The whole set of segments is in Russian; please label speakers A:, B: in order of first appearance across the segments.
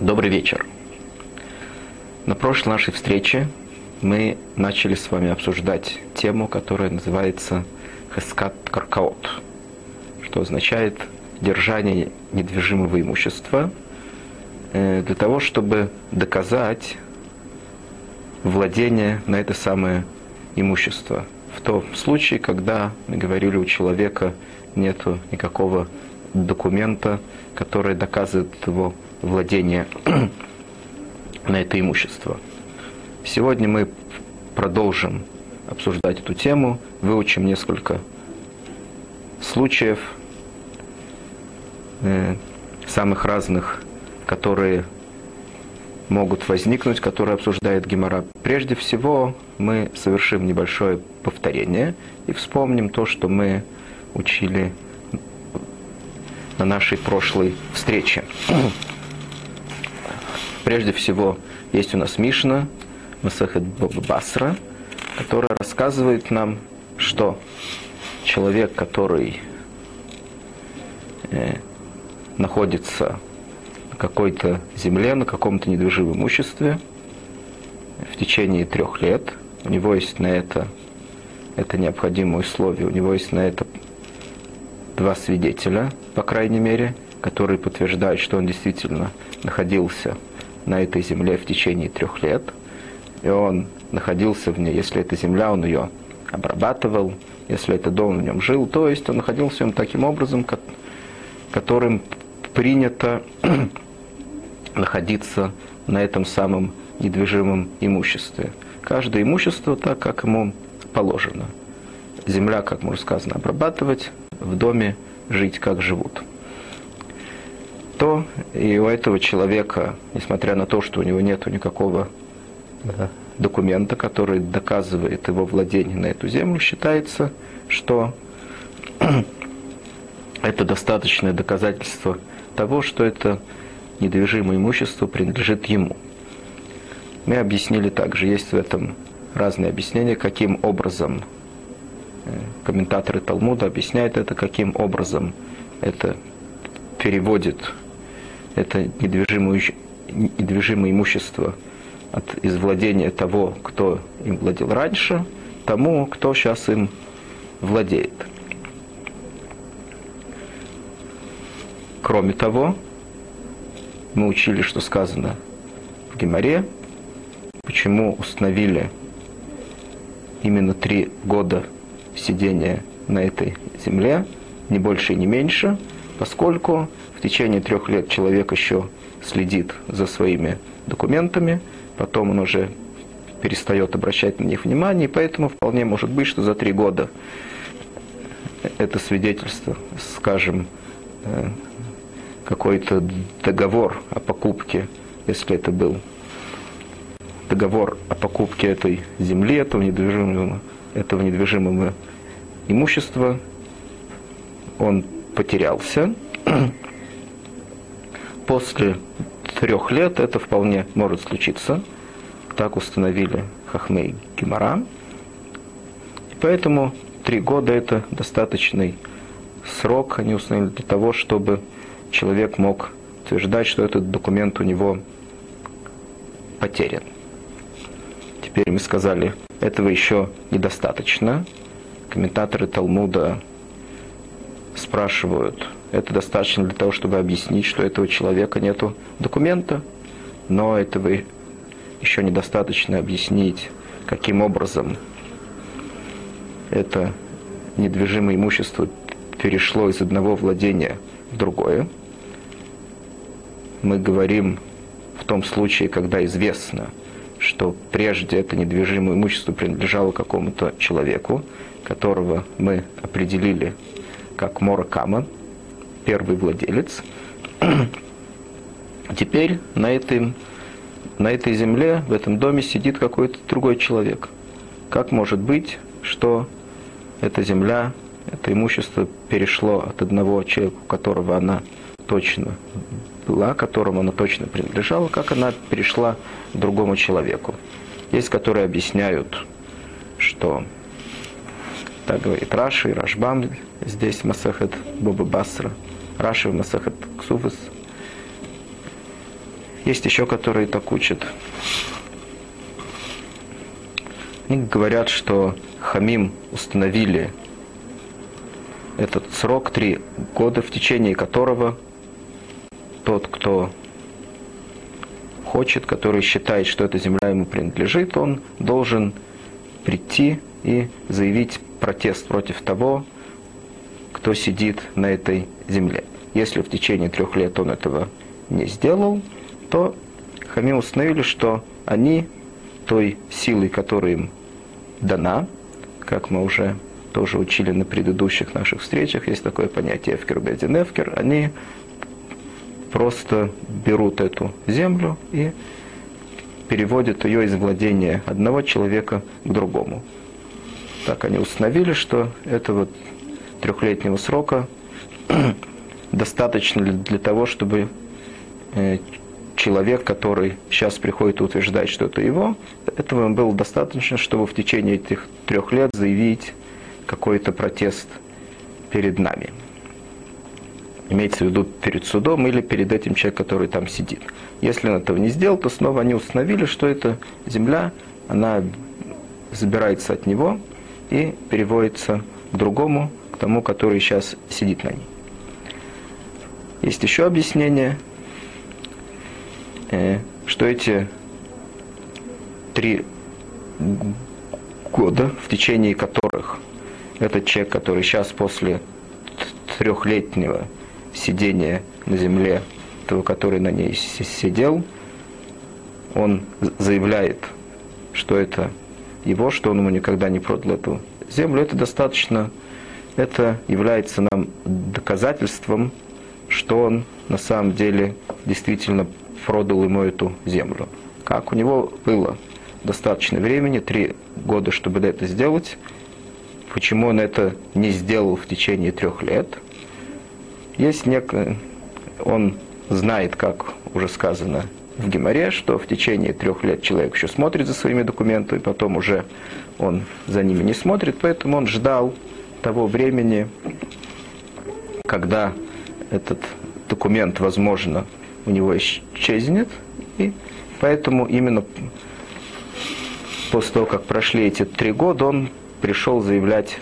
A: Добрый вечер. На прошлой нашей встрече мы начали с вами обсуждать тему, которая называется «Хескат Каркаот», что означает держание недвижимого имущества э, для того, чтобы доказать владение на это самое имущество. В том случае, когда мы говорили, у человека нет никакого документа, который доказывает его владение на это имущество. Сегодня мы продолжим обсуждать эту тему, выучим несколько случаев, э, самых разных, которые могут возникнуть, которые обсуждает Гемора. Прежде всего, мы совершим небольшое повторение и вспомним то, что мы учили на нашей прошлой встрече. Прежде всего, есть у нас Мишна, Масахет Басра, которая рассказывает нам, что человек, который э, находится на какой-то земле, на каком-то недвижимом имуществе в течение трех лет, у него есть на это, это необходимое условие, у него есть на это два свидетеля, по крайней мере, которые подтверждают, что он действительно находился на этой земле в течение трех лет, и он находился в ней, если это земля, он ее обрабатывал, если это дом, он в нем жил, то есть он находился в нем таким образом, которым принято находиться на этом самом недвижимом имуществе. Каждое имущество так, как ему положено. Земля, как уже сказано, обрабатывать, в доме жить, как живут то и у этого человека, несмотря на то, что у него нет никакого документа, который доказывает его владение на эту землю, считается, что это достаточное доказательство того, что это недвижимое имущество принадлежит ему. Мы объяснили также, есть в этом разные объяснения, каким образом э, комментаторы Талмуда объясняют это, каким образом это переводит это недвижимое, имущество от, из владения того, кто им владел раньше, тому, кто сейчас им владеет. Кроме того, мы учили, что сказано в Геморе, почему установили именно три года сидения на этой земле, не больше и не меньше, поскольку в течение трех лет человек еще следит за своими документами, потом он уже перестает обращать на них внимание, и поэтому вполне может быть, что за три года это свидетельство, скажем, э, какой-то договор о покупке, если это был договор о покупке этой земли, этого недвижимого, этого недвижимого имущества, он потерялся, после трех лет это вполне может случиться. Так установили Хахмей Гимара. Поэтому три года это достаточный срок, они установили для того, чтобы человек мог утверждать, что этот документ у него потерян. Теперь мы сказали, этого еще недостаточно. Комментаторы Талмуда спрашивают, это достаточно для того, чтобы объяснить, что этого человека нет документа, но этого еще недостаточно объяснить, каким образом это недвижимое имущество перешло из одного владения в другое. Мы говорим в том случае, когда известно, что прежде это недвижимое имущество принадлежало какому-то человеку, которого мы определили как Моракама, первый владелец. Теперь на, этой, на этой земле, в этом доме сидит какой-то другой человек. Как может быть, что эта земля, это имущество перешло от одного человека, у которого она точно была, которому она точно принадлежала, как она перешла другому человеку. Есть, которые объясняют, что так говорит Раши и Рашбам здесь Масахет Боба Басра – Раши в Масахат Ксуфас. Есть еще, которые так учат. Они говорят, что Хамим установили этот срок три года, в течение которого тот, кто хочет, который считает, что эта земля ему принадлежит, он должен прийти и заявить протест против того, кто сидит на этой земле. Если в течение трех лет он этого не сделал, то Хами установили, что они той силой, которая им дана, как мы уже тоже учили на предыдущих наших встречах, есть такое понятие эфкер бедин эфкер, они просто берут эту землю и переводят ее из владения одного человека к другому. Так они установили, что этого трехлетнего срока достаточно для того, чтобы э, человек, который сейчас приходит и утверждает, что это его, этого было достаточно, чтобы в течение этих трех лет заявить какой-то протест перед нами. Имеется в виду перед судом или перед этим человеком, который там сидит. Если он этого не сделал, то снова они установили, что эта земля, она забирается от него и переводится к другому, к тому, который сейчас сидит на ней. Есть еще объяснение, э, что эти три года, в течение которых этот человек, который сейчас после трехлетнего сидения на земле, того, который на ней сидел, он заявляет, что это его, что он ему никогда не продал эту землю, это достаточно, это является нам доказательством, что он на самом деле действительно продал ему эту землю. Как у него было достаточно времени, три года, чтобы это сделать, почему он это не сделал в течение трех лет. Есть некое, он знает, как уже сказано в Геморе, что в течение трех лет человек еще смотрит за своими документами, потом уже он за ними не смотрит, поэтому он ждал того времени, когда этот документ, возможно, у него исчезнет, и поэтому именно после того, как прошли эти три года, он пришел заявлять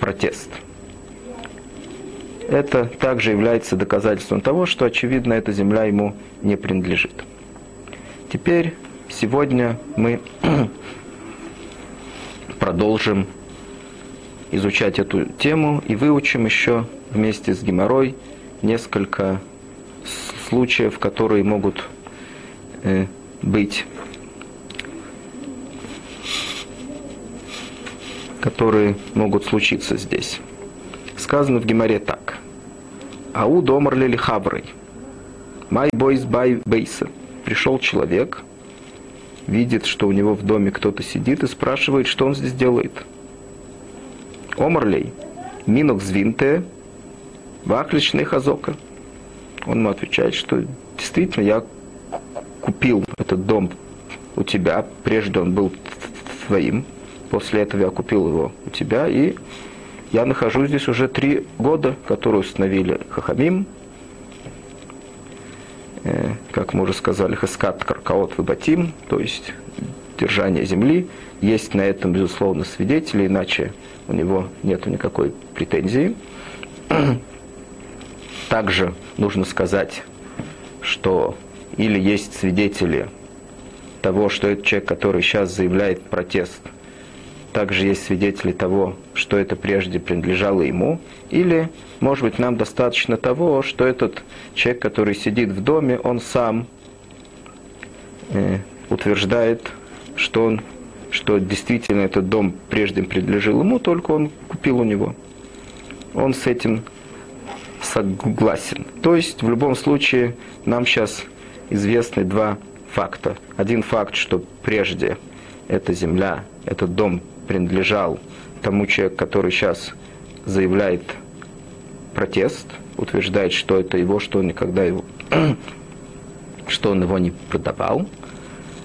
A: протест. Это также является доказательством того, что, очевидно, эта земля ему не принадлежит. Теперь, сегодня мы продолжим изучать эту тему и выучим еще вместе с геморрой несколько случаев, которые могут э, быть, которые могут случиться здесь. Сказано в Геморе так. Ау домар лили хаброй. Май бойс бай бейса. Пришел человек, видит, что у него в доме кто-то сидит и спрашивает, что он здесь делает. Омарлей, минок звинте, вакличный хазока. Он ему отвечает, что действительно я купил этот дом у тебя, прежде он был твоим, после этого я купил его у тебя, и я нахожусь здесь уже три года, которые установили Хахамим, э, как мы уже сказали, Хаскат Каркаот Выбатим, то есть держание земли. Есть на этом, безусловно, свидетели, иначе у него нет никакой претензии. Также нужно сказать, что или есть свидетели того, что этот человек, который сейчас заявляет протест, также есть свидетели того, что это прежде принадлежало ему, или, может быть, нам достаточно того, что этот человек, который сидит в доме, он сам э, утверждает, что он что действительно этот дом прежде принадлежал ему, только он купил у него. Он с этим согласен. То есть в любом случае нам сейчас известны два факта. Один факт, что прежде эта земля, этот дом принадлежал тому человеку, который сейчас заявляет протест, утверждает, что это его, что он никогда его, что он его не продавал.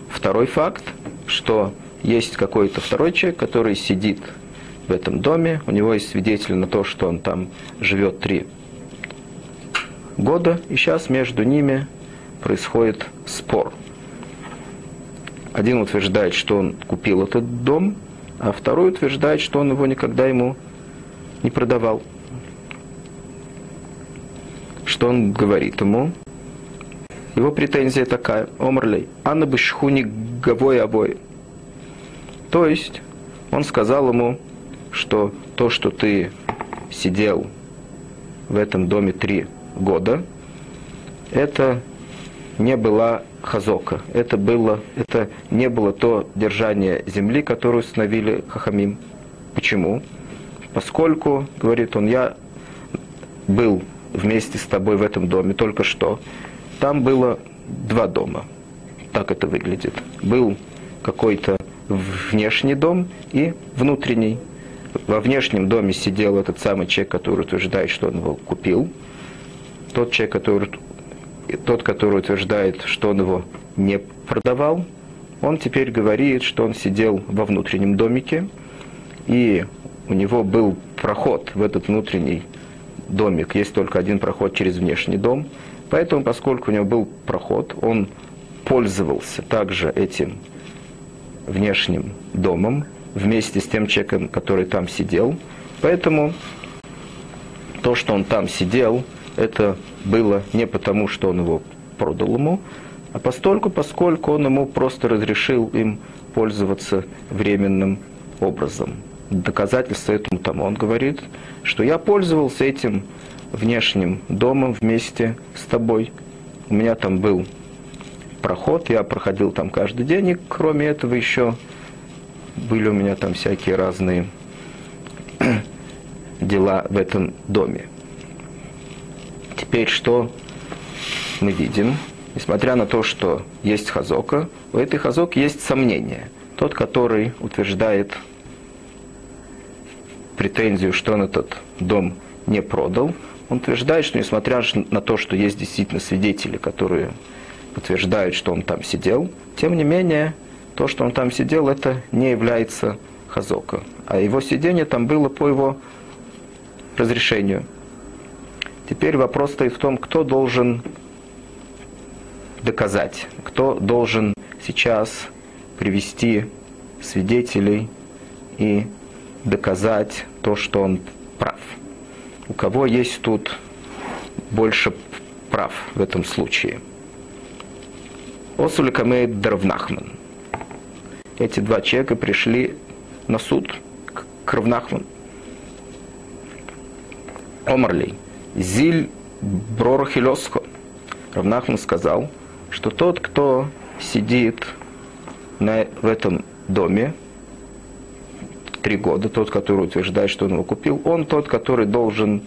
A: Второй факт, что есть какой-то второй человек, который сидит в этом доме, у него есть свидетель на то, что он там живет три года, и сейчас между ними происходит спор. Один утверждает, что он купил этот дом, а второй утверждает, что он его никогда ему не продавал. Что он говорит ему? Его претензия такая, Омрлей, Анна Бышхуни Гавой обои. То есть, он сказал ему, что то, что ты сидел в этом доме три года, это не была хазока. Это, было, это не было то держание земли, которое установили Хахамим. Почему? Поскольку, говорит он, я был вместе с тобой в этом доме только что, там было два дома. Так это выглядит. Был какой-то внешний дом и внутренний. Во внешнем доме сидел этот самый человек, который утверждает, что он его купил. Тот человек, который, тот, который утверждает, что он его не продавал, он теперь говорит, что он сидел во внутреннем домике, и у него был проход в этот внутренний домик. Есть только один проход через внешний дом. Поэтому, поскольку у него был проход, он пользовался также этим внешним домом вместе с тем человеком, который там сидел. Поэтому то, что он там сидел, это было не потому, что он его продал ему, а постольку, поскольку он ему просто разрешил им пользоваться временным образом. Доказательство этому тому он говорит, что я пользовался этим внешним домом вместе с тобой. У меня там был проход, я проходил там каждый день, и кроме этого еще были у меня там всякие разные дела в этом доме. Теперь что мы видим? Несмотря на то, что есть хазока, у этой хазок есть сомнение. Тот, который утверждает претензию, что он этот дом не продал, он утверждает, что несмотря на то, что есть действительно свидетели, которые утверждают, что он там сидел, тем не менее, то, что он там сидел, это не является хазока. А его сидение там было по его разрешению. Теперь вопрос стоит в том, кто должен доказать, кто должен сейчас привести свидетелей и доказать то, что он прав. У кого есть тут больше прав в этом случае – Осуликамей Дравнахман. Эти два человека пришли на суд к Равнахман. Омарли. Зиль Бророхилеско. Равнахман сказал, что тот, кто сидит на, в этом доме три года, тот, который утверждает, что он его купил, он тот, который должен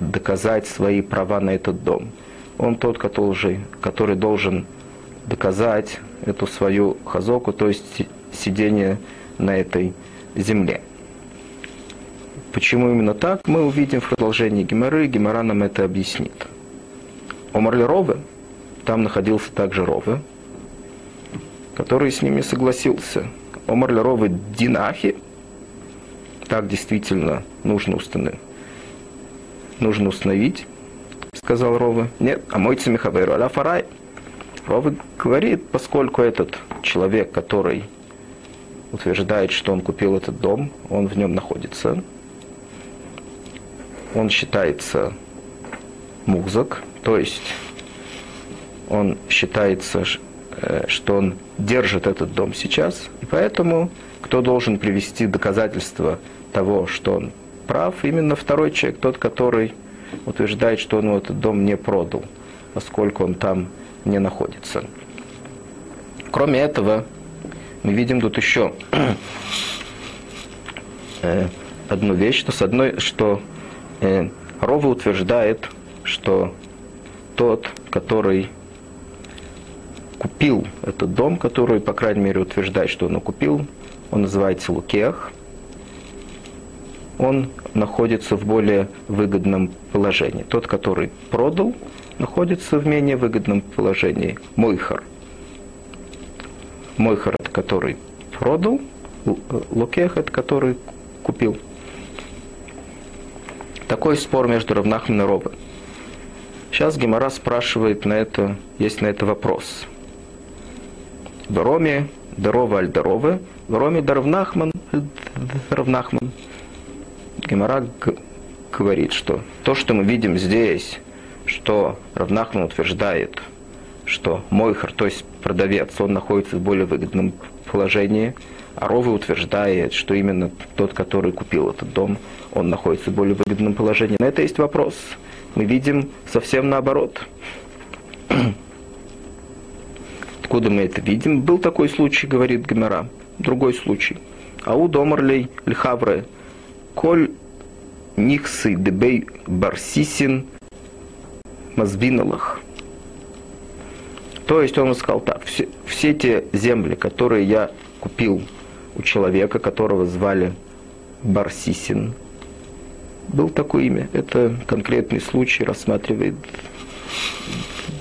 A: доказать свои права на этот дом. Он тот, который, который должен доказать эту свою хазоку, то есть сидение на этой земле. Почему именно так, мы увидим в продолжении Геморы, Гемора нам это объяснит. Омарли Рове, там находился также Рове, который с ними согласился. Омарли Рове Динахи, так действительно нужно установить. Нужно установить, сказал Рове. Нет, а мой Цимихаверу аля фарай – Рова говорит, поскольку этот человек, который утверждает, что он купил этот дом, он в нем находится, он считается музык, то есть он считается, э, что он держит этот дом сейчас, и поэтому кто должен привести доказательства того, что он прав, именно второй человек, тот, который утверждает, что он этот дом не продал, поскольку он там не находится. Кроме этого, мы видим тут еще э, одну вещь, что с одной, что э, Рова утверждает, что тот, который купил этот дом, который, по крайней мере, утверждает, что он купил, он называется Лукех, он находится в более выгодном положении. Тот, который продал, находится в менее выгодном положении. Мойхар. Мойхар, это который продал, Лукех, это который купил. Такой спор между Равнахом и Робой. Сейчас Гемора спрашивает на это, есть на это вопрос. В Роме Дарова аль Даровы, в Роме Дарвнахман Равнахман. Гемора говорит, что то, что мы видим здесь, что Равнахман утверждает, что Мойхар, то есть продавец, он находится в более выгодном положении, а Ровы утверждает, что именно тот, который купил этот дом, он находится в более выгодном положении. На это есть вопрос. Мы видим совсем наоборот. Откуда мы это видим? Был такой случай, говорит Гемера. Другой случай. Ау домарлей льхавре. Коль нихсы дебей барсисин мазбиналах. То есть он сказал так, все, все те земли, которые я купил у человека, которого звали Барсисин, был такое имя. Это конкретный случай рассматривает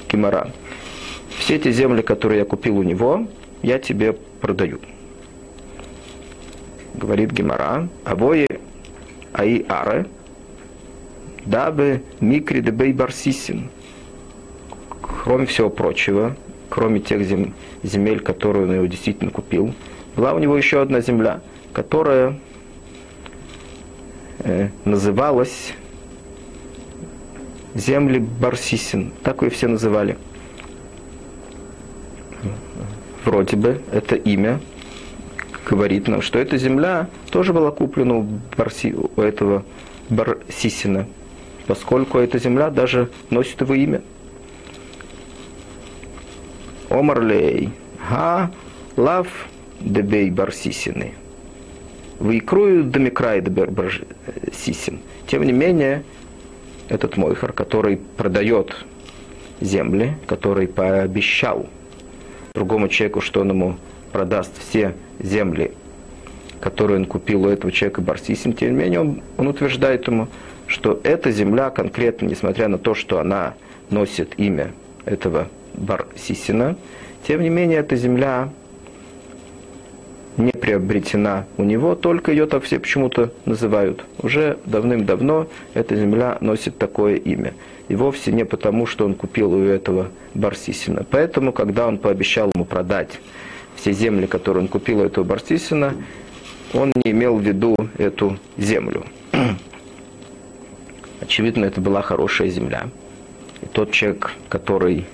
A: Гемора. Все эти земли, которые я купил у него, я тебе продаю. Говорит Гемора, авои аи аре, дабы микри дебей барсисин. Кроме всего прочего, кроме тех зем, земель, которые он его действительно купил, была у него еще одна земля, которая э, называлась земли Барсисин. Так ее все называли. Вроде бы это имя говорит нам, что эта земля тоже была куплена у, Барси, у этого Барсисина, поскольку эта земля даже носит его имя. Омарлей, га, лав, дебей барсисины. Выкрою домикрай барсисин. Тем не менее, этот Мойхар, который продает земли, который пообещал другому человеку, что он ему продаст все земли, которые он купил у этого человека Барсисин, тем не менее он, он утверждает ему, что эта земля конкретно, несмотря на то, что она носит имя этого Барсисина, тем не менее эта земля не приобретена у него, только ее так все почему-то называют. Уже давным-давно эта земля носит такое имя. И вовсе не потому, что он купил у этого Барсисина. Поэтому, когда он пообещал ему продать все земли, которые он купил у этого Барсисина, он не имел в виду эту землю. Очевидно, это была хорошая земля. И тот человек, который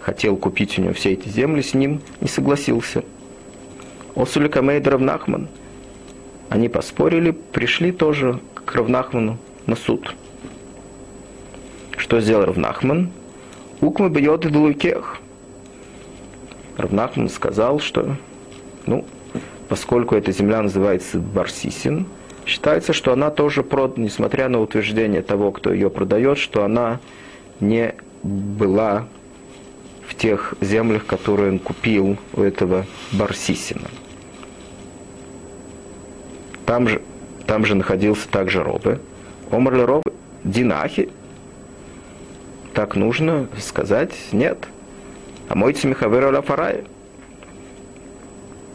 A: хотел купить у него все эти земли, с ним не согласился. Осулика Мейд Равнахман. Они поспорили, пришли тоже к Равнахману на суд. Что сделал Равнахман? Укмы бьет и лукех. Равнахман сказал, что, ну, поскольку эта земля называется Барсисин, считается, что она тоже продана, несмотря на утверждение того, кто ее продает, что она не была в тех землях, которые он купил у этого Барсисина. Там же, там же находился также Робы. Омрли Робы Динахи. Так нужно сказать? Нет. А мой Цмихавер Аляфарай.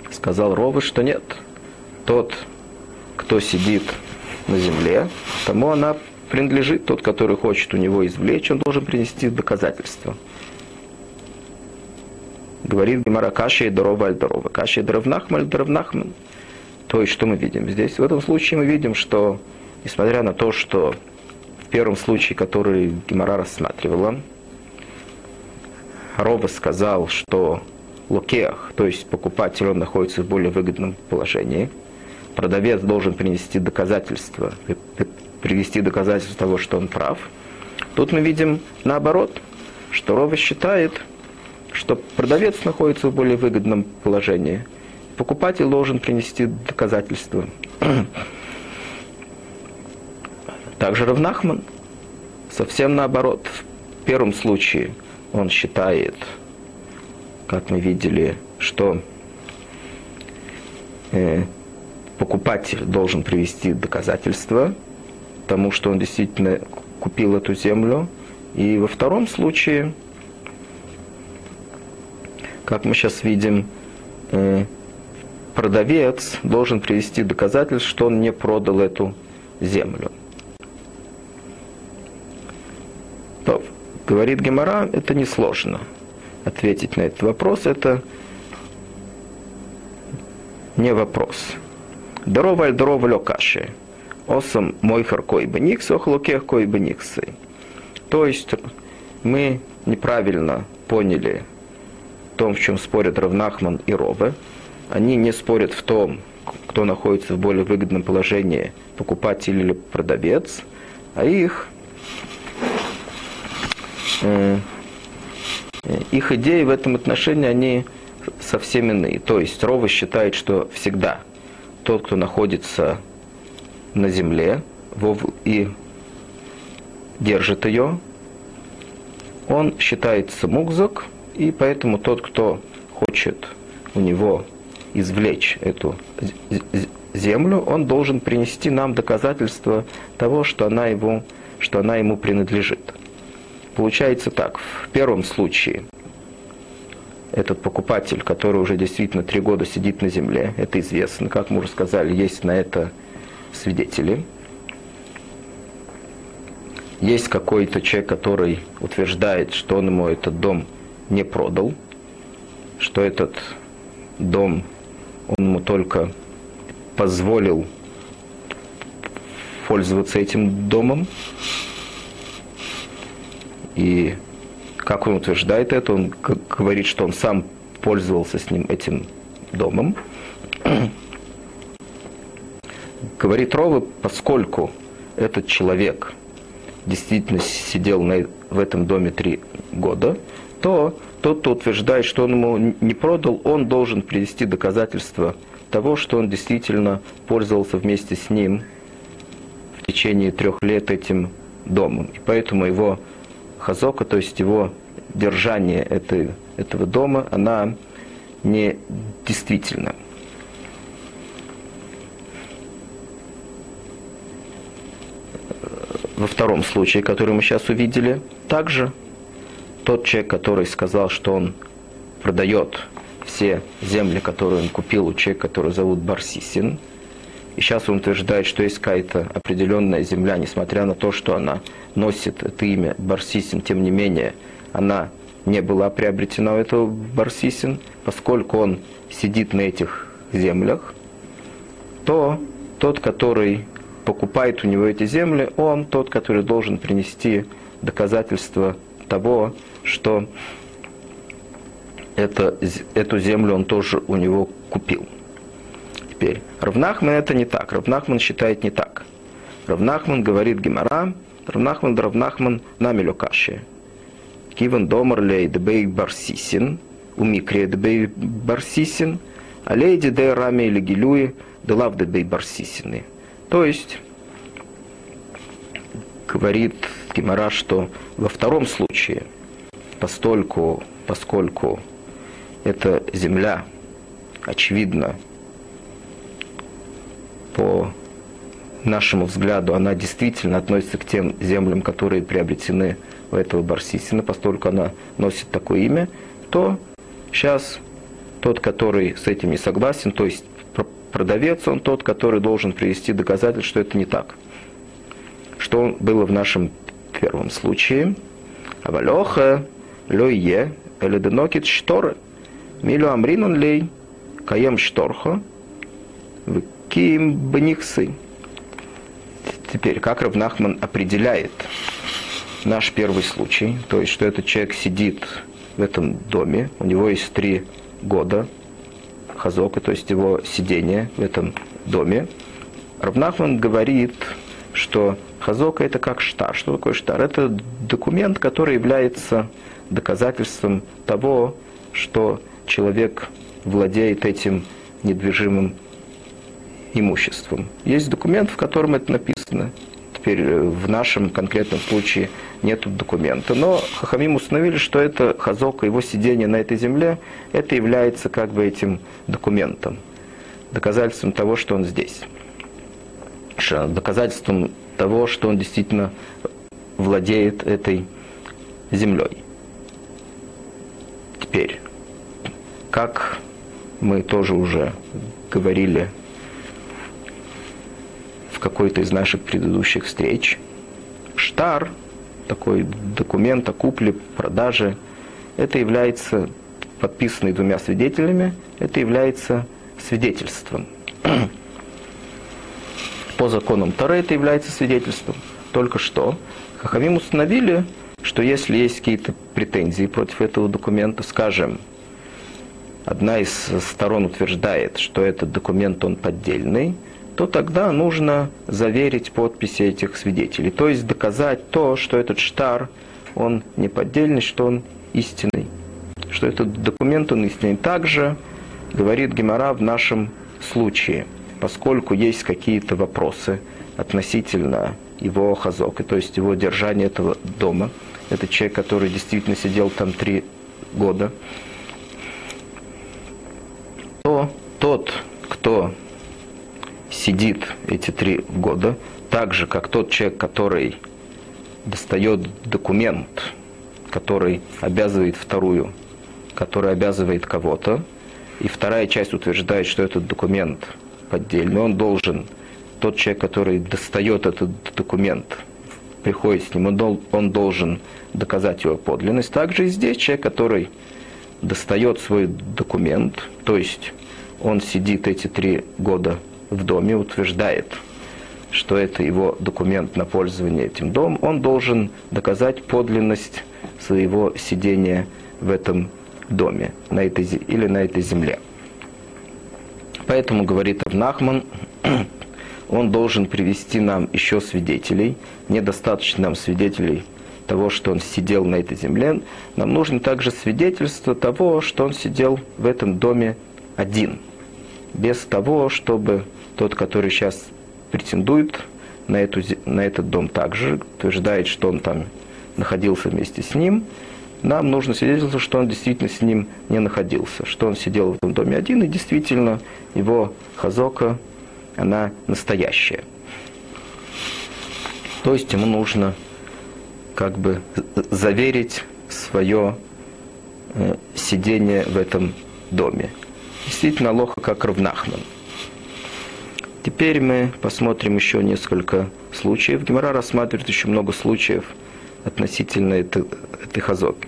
A: Сказал Робы, что нет. Тот, кто сидит на земле, тому она принадлежит. Тот, который хочет у него извлечь, он должен принести доказательства говорит Гемара Каши и Дорова аль Дорова. Каши и Дровнахман аль. То есть, что мы видим здесь? В этом случае мы видим, что, несмотря на то, что в первом случае, который Гемара рассматривала, Рова сказал, что Лукеах, то есть покупатель, он находится в более выгодном положении. Продавец должен принести доказательства, привести доказательства того, что он прав. Тут мы видим наоборот, что Рова считает, что продавец находится в более выгодном положении. Покупатель должен принести доказательства. Также Равнахман совсем наоборот. В первом случае он считает, как мы видели, что э, покупатель должен привести доказательства тому, что он действительно купил эту землю. И во втором случае как мы сейчас видим, э, продавец должен привести доказательство, что он не продал эту землю. То, Говорит Гемора, это несложно. Ответить на этот вопрос это не вопрос. Здорово, здорово, лёкаши. Осом мой харкой беникс, охлокех кой бениксы. То есть мы неправильно поняли том, в чем спорят Равнахман и Рове. Они не спорят в том, кто находится в более выгодном положении, покупатель или продавец, а их э, их идеи в этом отношении, они совсем иные. То есть Рова считает, что всегда тот, кто находится на земле и держит ее, он считается мукзак, и поэтому тот, кто хочет у него извлечь эту землю, он должен принести нам доказательство того, что она, его, что она ему принадлежит. Получается так, в первом случае этот покупатель, который уже действительно три года сидит на земле, это известно, как мы уже сказали, есть на это свидетели. Есть какой-то человек, который утверждает, что он ему этот дом не продал, что этот дом он ему только позволил пользоваться этим домом. И как он утверждает это, он говорит, что он сам пользовался с ним этим домом. говорит Ровы, поскольку этот человек действительно сидел на, в этом доме три года, то тот, кто утверждает, что он ему не продал, он должен привести доказательства того, что он действительно пользовался вместе с ним в течение трех лет этим домом. И поэтому его хазока, то есть его держание этой, этого дома, она не действительна. Во втором случае, который мы сейчас увидели, также тот человек, который сказал, что он продает все земли, которые он купил у человека, который зовут Барсисин, и сейчас он утверждает, что есть какая-то определенная земля, несмотря на то, что она носит это имя Барсисин, тем не менее, она не была приобретена у этого Барсисин, поскольку он сидит на этих землях, то тот, который покупает у него эти земли, он тот, который должен принести доказательства того, что это, эту землю он тоже у него купил. Теперь, Равнахман это не так. Равнахман считает не так. Равнахман говорит Гемара, Равнахман Равнахман намелю каши. Киван домар лей дебей барсисин, у микре дебей барсисин, а лейди де раме или гилюи делав дебей барсисины. То есть, говорит Гемара, что во втором случае – постольку, поскольку эта земля, очевидно, по нашему взгляду, она действительно относится к тем землям, которые приобретены у этого Барсисина, поскольку она носит такое имя, то сейчас тот, который с этим не согласен, то есть продавец, он тот, который должен привести доказательство, что это не так. Что было в нашем первом случае. Авалеха Лойе, Эледенокит Штор, Милю Амринун Лей, Каем Шторхо, Киим Бниксы. Теперь, как Равнахман определяет наш первый случай, то есть, что этот человек сидит в этом доме, у него есть три года хазока, то есть его сидение в этом доме. Равнахман говорит, что хазока это как штар. Что такое штар? Это документ, который является доказательством того, что человек владеет этим недвижимым имуществом. Есть документ, в котором это написано. Теперь э, в нашем конкретном случае нет документа. Но Хахамим установили, что это хазока, его сидение на этой земле, это является как бы этим документом, доказательством того, что он здесь. Доказательством того, что он действительно владеет этой землей. Теперь, как мы тоже уже говорили в какой-то из наших предыдущих встреч, штар такой документ о купле, продаже. Это является, подписанный двумя свидетелями, это является свидетельством. По законам Тары это является свидетельством. Только что Хахамим установили, что если есть какие-то претензии против этого документа, скажем, одна из сторон утверждает, что этот документ он поддельный, то тогда нужно заверить подписи этих свидетелей. То есть доказать то, что этот штар, он не поддельный, что он истинный. Что этот документ, он истинный. Также говорит Гемора в нашем случае, поскольку есть какие-то вопросы относительно его хазока, то есть его держания этого дома. Это человек, который действительно сидел там три года. То тот, кто сидит эти три года, так же, как тот человек, который достает документ, который обязывает вторую, который обязывает кого-то, и вторая часть утверждает, что этот документ поддельный, он должен, тот человек, который достает этот документ, приходит с ним, он, он должен доказать его подлинность. Также и здесь человек, который достает свой документ, то есть он сидит эти три года в доме, утверждает, что это его документ на пользование этим домом, он должен доказать подлинность своего сидения в этом доме на этой, или на этой земле. Поэтому, говорит Авнахман, он должен привести нам еще свидетелей. Недостаточно нам свидетелей того, что он сидел на этой земле. Нам нужно также свидетельство того, что он сидел в этом доме один. Без того, чтобы тот, который сейчас претендует на, эту, на этот дом также, утверждает, что он там находился вместе с ним, нам нужно свидетельство, что он действительно с ним не находился, что он сидел в этом доме один, и действительно его хазока, она настоящая. То есть ему нужно как бы заверить свое э, сидение в этом доме. Действительно, Лоха как Равнахман. Теперь мы посмотрим еще несколько случаев. Гемора рассматривает еще много случаев относительно этой, этой хазоки.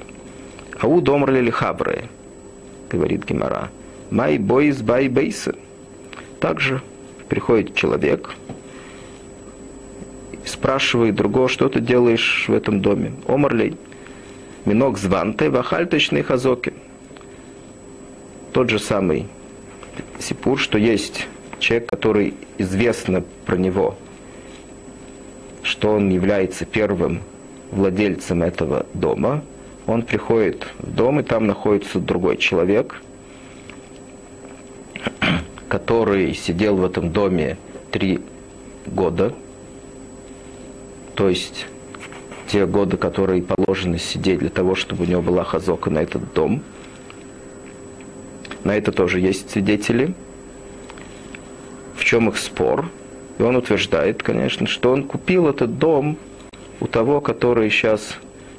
A: Ау домрли ли хабры, говорит Гемора. Май бойс бай бейсы. Также приходит человек, спрашивает другого, что ты делаешь в этом доме. Омарлей. Минок званте, вахальточные хазоки. Тот же самый сипур, что есть человек, который известно про него, что он является первым владельцем этого дома, он приходит в дом, и там находится другой человек, который сидел в этом доме три года, то есть те годы, которые положены сидеть для того, чтобы у него была хазока на этот дом. На это тоже есть свидетели – в чем их спор. И он утверждает, конечно, что он купил этот дом у того, который сейчас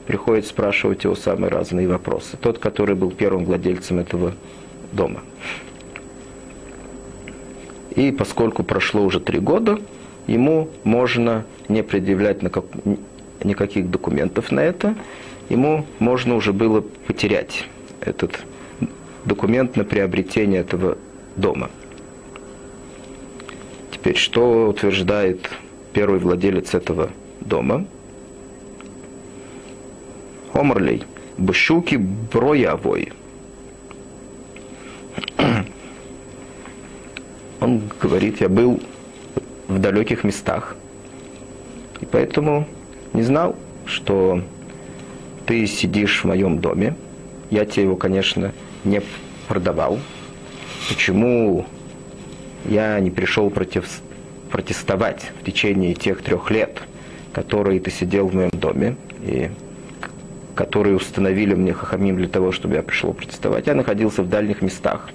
A: приходит спрашивать его самые разные вопросы. Тот, который был первым владельцем этого дома. И поскольку прошло уже три года, ему можно не предъявлять никаких документов на это, ему можно уже было потерять этот документ на приобретение этого дома. Теперь, что утверждает первый владелец этого дома? Омрлей. Бщуки броявой. Он говорит, я был в далеких местах, и поэтому не знал, что ты сидишь в моем доме. Я тебе его, конечно, не продавал. Почему я не пришел против, протестовать в течение тех трех лет, которые ты сидел в моем доме, и которые установили мне хахамим для того, чтобы я пришел протестовать. Я находился в дальних местах.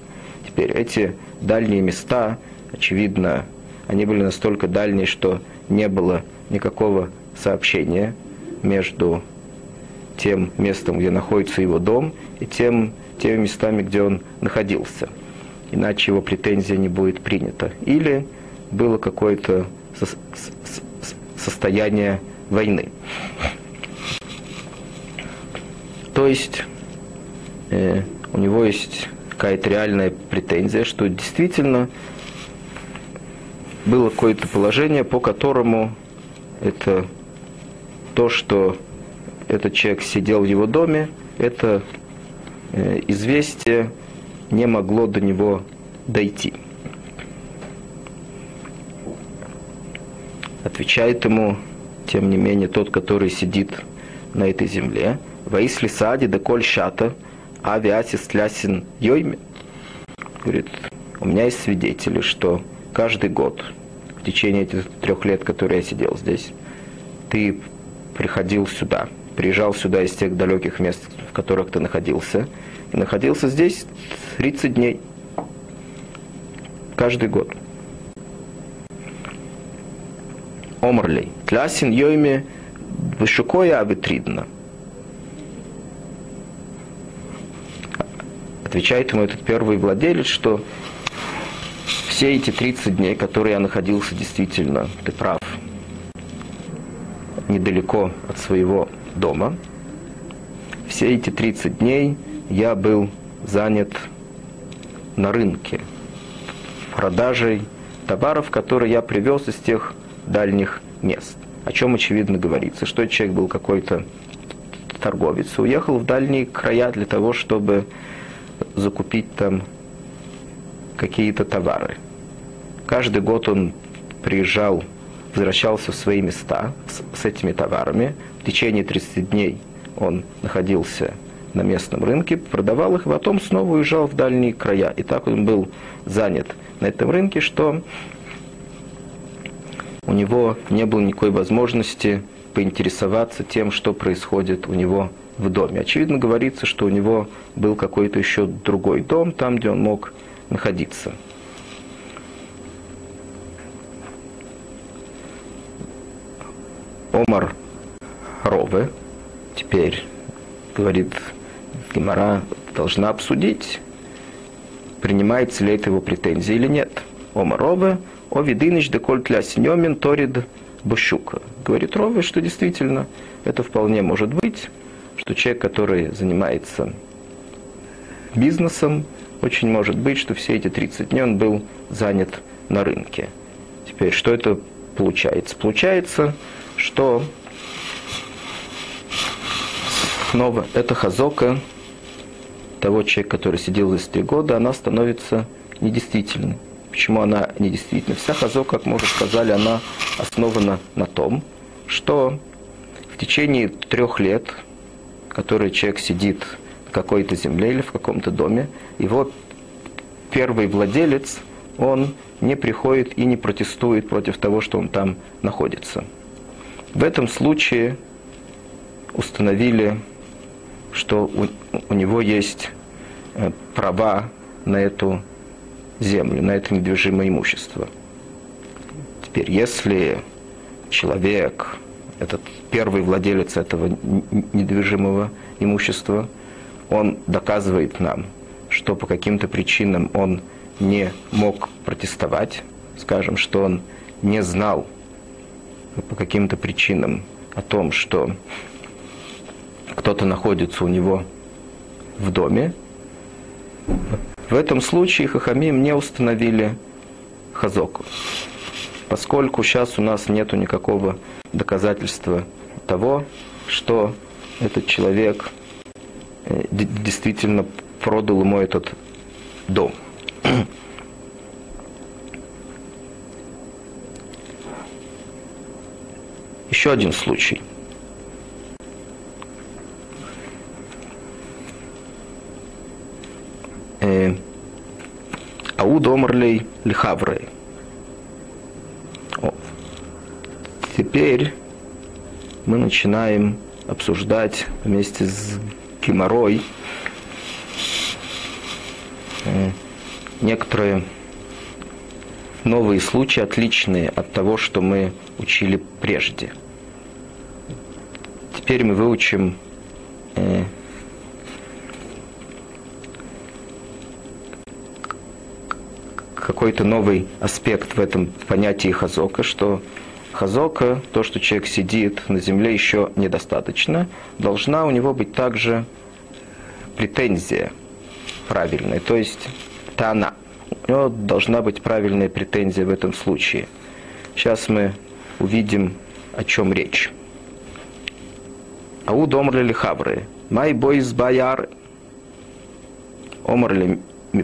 A: Теперь эти дальние места, очевидно, они были настолько дальние, что не было никакого сообщения между тем местом, где находится его дом, и тем, теми местами, где он находился иначе его претензия не будет принята. Или было какое-то состояние войны. То есть э, у него есть какая-то реальная претензия, что действительно было какое-то положение, по которому это то, что этот человек сидел в его доме, это э, известие не могло до него дойти. Отвечает ему, тем не менее, тот, который сидит на этой земле, «Ваисли сади да коль шата, авиасис тлясин йойми». Говорит, у меня есть свидетели, что каждый год, в течение этих трех лет, которые я сидел здесь, ты приходил сюда, приезжал сюда из тех далеких мест, в которых ты находился, и находился здесь 30 дней. Каждый год. Омрлей. Тлясин йойме вышукоя абитридна. Отвечает ему этот первый владелец, что все эти 30 дней, которые я находился действительно, ты прав, недалеко от своего дома, все эти 30 дней я был занят на рынке продажей товаров, которые я привез из тех дальних мест. О чем, очевидно, говорится, что человек был какой-то торговец, уехал в дальние края для того, чтобы закупить там какие-то товары. Каждый год он приезжал, возвращался в свои места с, с этими товарами. В течение 30 дней он находился на местном рынке, продавал их, потом снова уезжал в дальние края. И так он был занят на этом рынке, что у него не было никакой возможности поинтересоваться тем, что происходит у него в доме. Очевидно, говорится, что у него был какой-то еще другой дом, там, где он мог находиться. Омар Рове теперь говорит, Гимара должна обсудить, принимается ли это его претензии или нет. Омар Рове, о видыныч деколь тля синьомин торид бощука. Говорит Рове, что действительно это вполне может быть, что человек, который занимается бизнесом, очень может быть, что все эти 30 дней он был занят на рынке. Теперь, что это получается? Получается, что снова эта хазока того человека, который сидел здесь три года, она становится недействительной. Почему она недействительна? Вся хазока, как мы уже сказали, она основана на том, что в течение трех лет, который человек сидит в какой-то земле или в каком-то доме, его первый владелец, он не приходит и не протестует против того, что он там находится. В этом случае установили, что у, у него есть э, права на эту землю, на это недвижимое имущество. Теперь, если человек, этот первый владелец этого недвижимого имущества, он доказывает нам, что по каким-то причинам он не мог протестовать, скажем, что он не знал по каким-то причинам о том, что кто-то находится у него в доме, в этом случае Хахамим не установили хазоку, поскольку сейчас у нас нет никакого доказательства того, что этот человек э, действительно продал ему этот дом. Еще один случай. Э, Ауд омрлей лихаврей. Теперь мы начинаем обсуждать вместе с Гиморой э, некоторые новые случаи, отличные от того, что мы учили прежде. Теперь мы выучим э, какой-то новый аспект в этом понятии хазока, что хазока, то, что человек сидит на земле, еще недостаточно. Должна у него быть также претензия правильная, то есть это она. У него должна быть правильная претензия в этом случае. Сейчас мы увидим, о чем речь. Ау домрли хавры, май бойс баяр, омрли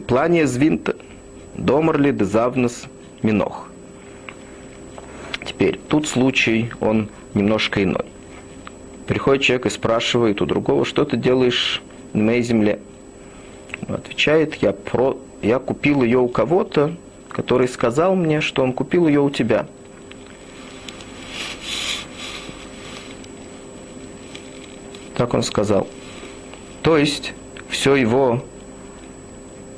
A: плане звинта, домрли дезавнес минох. Теперь, тут случай, он немножко иной. Приходит человек и спрашивает у другого, что ты делаешь на моей земле? Отвечает, я, про, я купил ее у кого-то, который сказал мне, что он купил ее у тебя. Так он сказал. То есть все его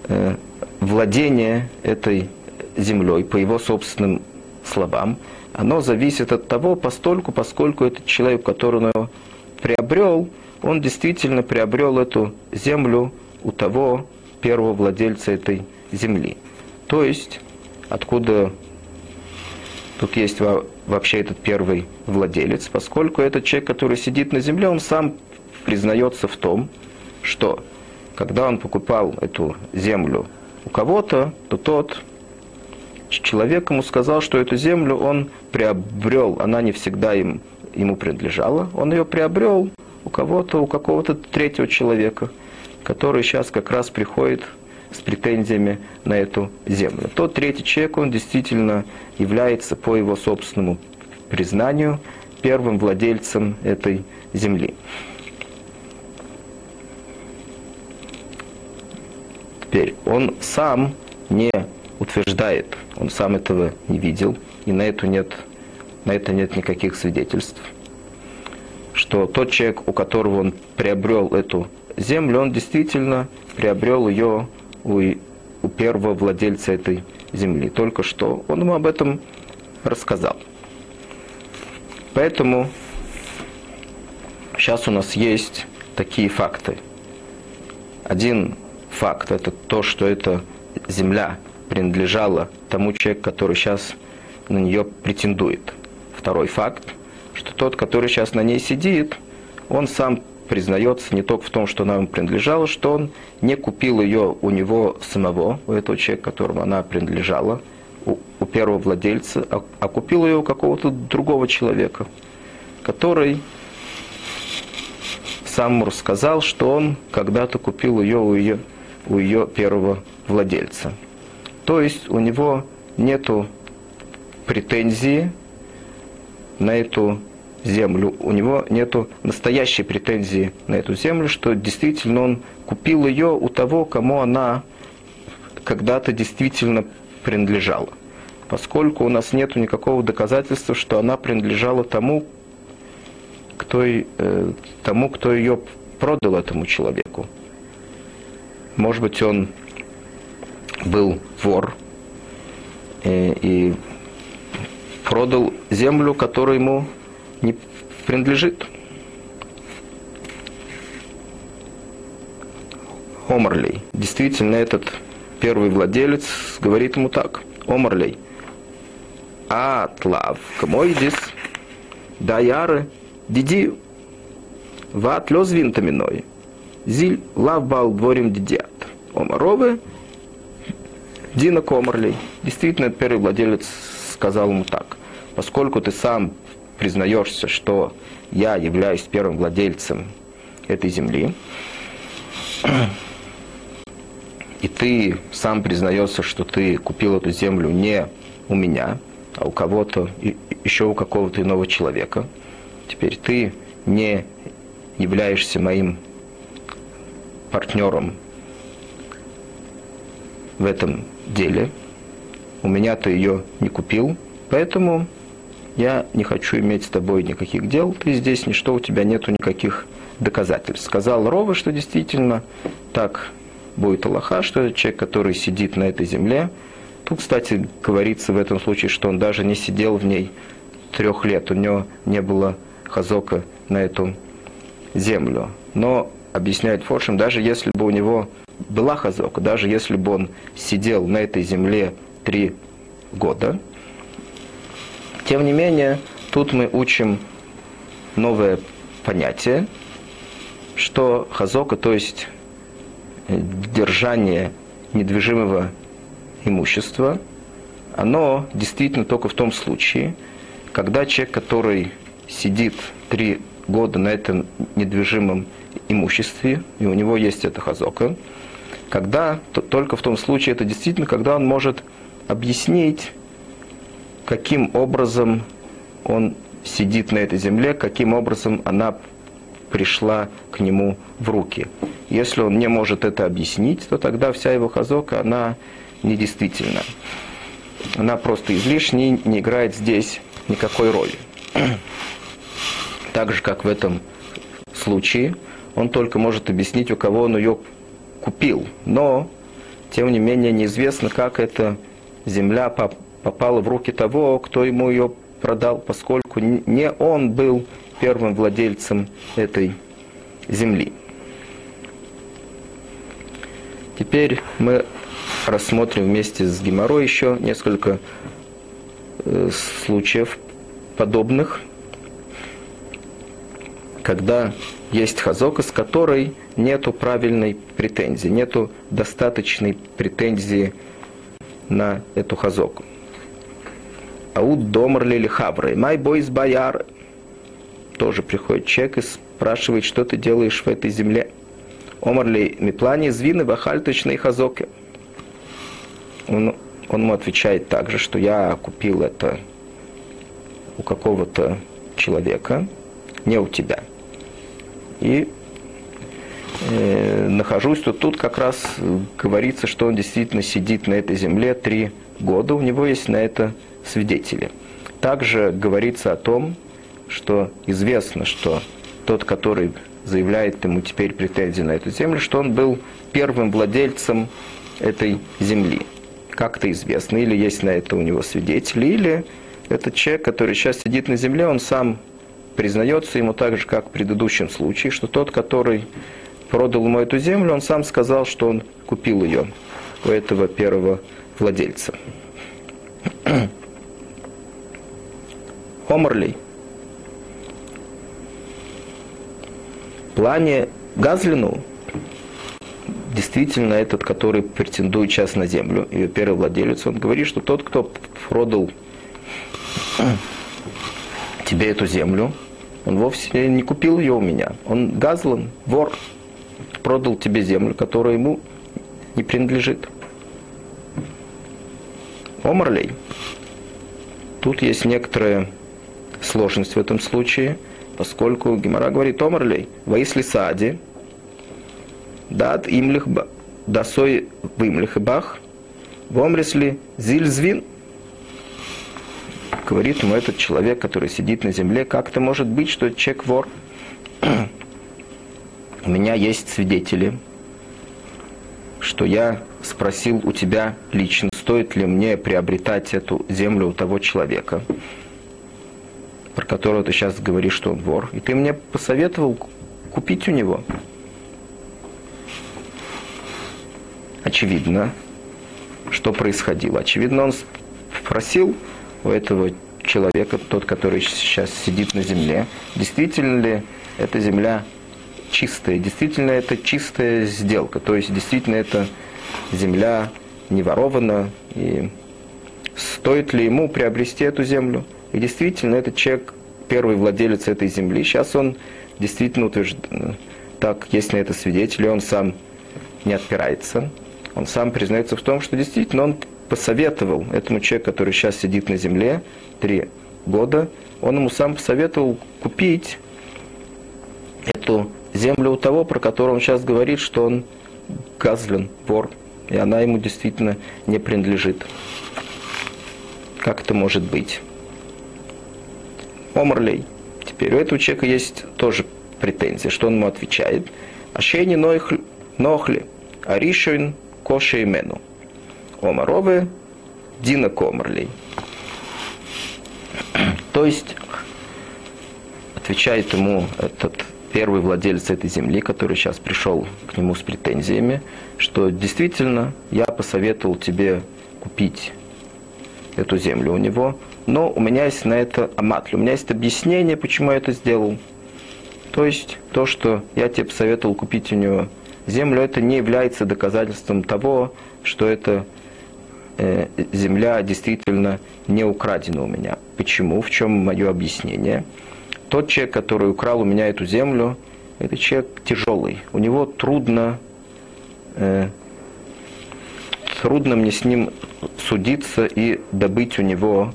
A: э, владение этой землей, по его собственным словам, оно зависит от того, постольку, поскольку этот человек, который он приобрел, он действительно приобрел эту землю у того первого владельца этой земли. То есть, откуда тут есть вообще этот первый владелец, поскольку этот человек, который сидит на земле, он сам признается в том, что когда он покупал эту землю у кого-то, то тот человек ему сказал, что эту землю он приобрел, она не всегда им, ему принадлежала, он ее приобрел у кого-то, у какого-то третьего человека, который сейчас как раз приходит с претензиями на эту землю. Тот третий человек, он действительно является по его собственному признанию первым владельцем этой земли. Теперь он сам не утверждает, он сам этого не видел, и на, эту нет, на это нет никаких свидетельств, что тот человек, у которого он приобрел эту землю, он действительно приобрел ее у, у первого владельца этой земли. Только что он ему об этом рассказал. Поэтому сейчас у нас есть такие факты. Один факт. Это то, что эта земля принадлежала тому человеку, который сейчас на нее претендует. Второй факт, что тот, который сейчас на ней сидит, он сам признается не только в том, что она ему принадлежала, что он не купил ее у него самого, у этого человека, которому она принадлежала, у, у первого владельца, а, а купил ее у какого-то другого человека, который сам рассказал, что он когда-то купил ее у ее у ее первого владельца. То есть у него нету претензии на эту землю, у него нету настоящей претензии на эту землю, что действительно он купил ее у того, кому она когда-то действительно принадлежала. Поскольку у нас нет никакого доказательства, что она принадлежала тому, кто, э, тому, кто ее продал этому человеку. Может быть, он был вор и, и продал землю, которая ему не принадлежит. Омарлей. Действительно, этот первый владелец говорит ему так. Омарлей. Атлав. Камойдис. Даяры. Диди. Ват лёзвинтаминой. Зиль лавбал дворим дидят. Омаровы Дина Комарлей. Действительно, первый владелец сказал ему так. Поскольку ты сам признаешься, что я являюсь первым владельцем этой земли, и ты сам признаешься, что ты купил эту землю не у меня, а у кого-то, еще у какого-то иного человека, теперь ты не являешься моим партнером в этом деле. У меня ты ее не купил, поэтому я не хочу иметь с тобой никаких дел, ты здесь ничто, у тебя нету никаких доказательств. Сказал Рова, что действительно так будет Аллаха, что это человек, который сидит на этой земле. Тут, кстати, говорится в этом случае, что он даже не сидел в ней трех лет, у него не было хазока на эту землю. Но объясняет Форшем, даже если бы у него была хазока, даже если бы он сидел на этой земле три года, тем не менее, тут мы учим новое понятие, что хазока, то есть держание недвижимого имущества, оно действительно только в том случае, когда человек, который сидит три года на этом недвижимом имуществе, и у него есть эта хазока, когда, то, только в том случае, это действительно, когда он может объяснить, каким образом он сидит на этой земле, каким образом она пришла к нему в руки. Если он не может это объяснить, то тогда вся его хазока, она недействительна. Она просто излишняя, не играет здесь никакой роли. Так же, как в этом случае, он только может объяснить, у кого он ее купил. Но, тем не менее, неизвестно, как эта земля попала в руки того, кто ему ее продал, поскольку не он был первым владельцем этой земли. Теперь мы рассмотрим вместе с Геморой еще несколько э, случаев подобных, когда есть хазока, с которой нету правильной претензии, нету достаточной претензии на эту хазоку. Ауд домерли или хавры. Май бойс бояр. Тоже приходит человек и спрашивает, что ты делаешь в этой земле. Омарли миплани звины бахальточные хазоки. Он, он ему отвечает также, что я купил это у какого-то человека, не у тебя. И э, нахожусь тут, тут как раз говорится, что он действительно сидит на этой земле три года, у него есть на это свидетели. Также говорится о том, что известно, что тот, который заявляет ему теперь претензии на эту землю, что он был первым владельцем этой земли. Как-то известно, или есть на это у него свидетели, или этот человек, который сейчас сидит на земле, он сам признается ему так же, как в предыдущем случае, что тот, который продал ему эту землю, он сам сказал, что он купил ее у этого первого владельца. Омрлей. Плане Газлину, действительно этот, который претендует сейчас на землю, ее первый владелец, он говорит, что тот, кто продал тебе эту землю, он вовсе не купил ее у меня. Он Газлан, вор, продал тебе землю, которая ему не принадлежит. Омрлей. Тут есть некоторые сложность в этом случае, поскольку Гимара говорит Омарлей, Ваисли Сади, Дат имлих дасой вымлих бах, вомресли зильзвин. Говорит ему этот человек, который сидит на земле, как это может быть, что человек вор? У меня есть свидетели, что я спросил у тебя лично, стоит ли мне приобретать эту землю у того человека про которого ты сейчас говоришь, что он вор, и ты мне посоветовал купить у него. Очевидно, что происходило. Очевидно, он спросил у этого человека, тот, который сейчас сидит на земле, действительно ли эта земля чистая, действительно это чистая сделка, то есть действительно эта земля не ворована, и стоит ли ему приобрести эту землю. И действительно, этот человек, первый владелец этой земли, сейчас он действительно утверждает, так, есть на это свидетели, он сам не отпирается, он сам признается в том, что действительно он посоветовал этому человеку, который сейчас сидит на земле, три года, он ему сам посоветовал купить эту землю у того, про которого он сейчас говорит, что он газлен, вор, и она ему действительно не принадлежит. Как это может быть? Омрлей. Теперь у этого человека есть тоже претензия, что он ему отвечает. Ашени нохли, аришойн коше имену. Омарове дина комрлей. То есть, отвечает ему этот первый владелец этой земли, который сейчас пришел к нему с претензиями, что действительно я посоветовал тебе купить эту землю у него, но у меня есть на это аматль, у меня есть объяснение, почему я это сделал. То есть то, что я тебе посоветовал купить у него землю, это не является доказательством того, что эта э, земля действительно не украдена у меня. Почему? В чем мое объяснение? Тот человек, который украл у меня эту землю, это человек тяжелый. У него трудно, э, трудно мне с ним судиться и добыть у него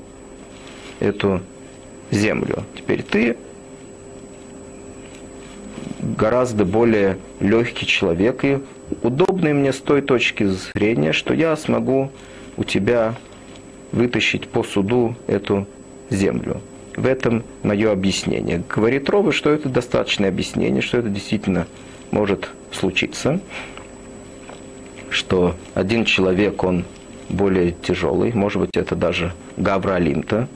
A: эту землю. Теперь ты гораздо более легкий человек и удобный мне с той точки зрения, что я смогу у тебя вытащить по суду эту землю. В этом мое объяснение. Говорит Ровы, что это достаточное объяснение, что это действительно может случиться, что один человек, он более тяжелый, может быть, это даже Гавра Алимта,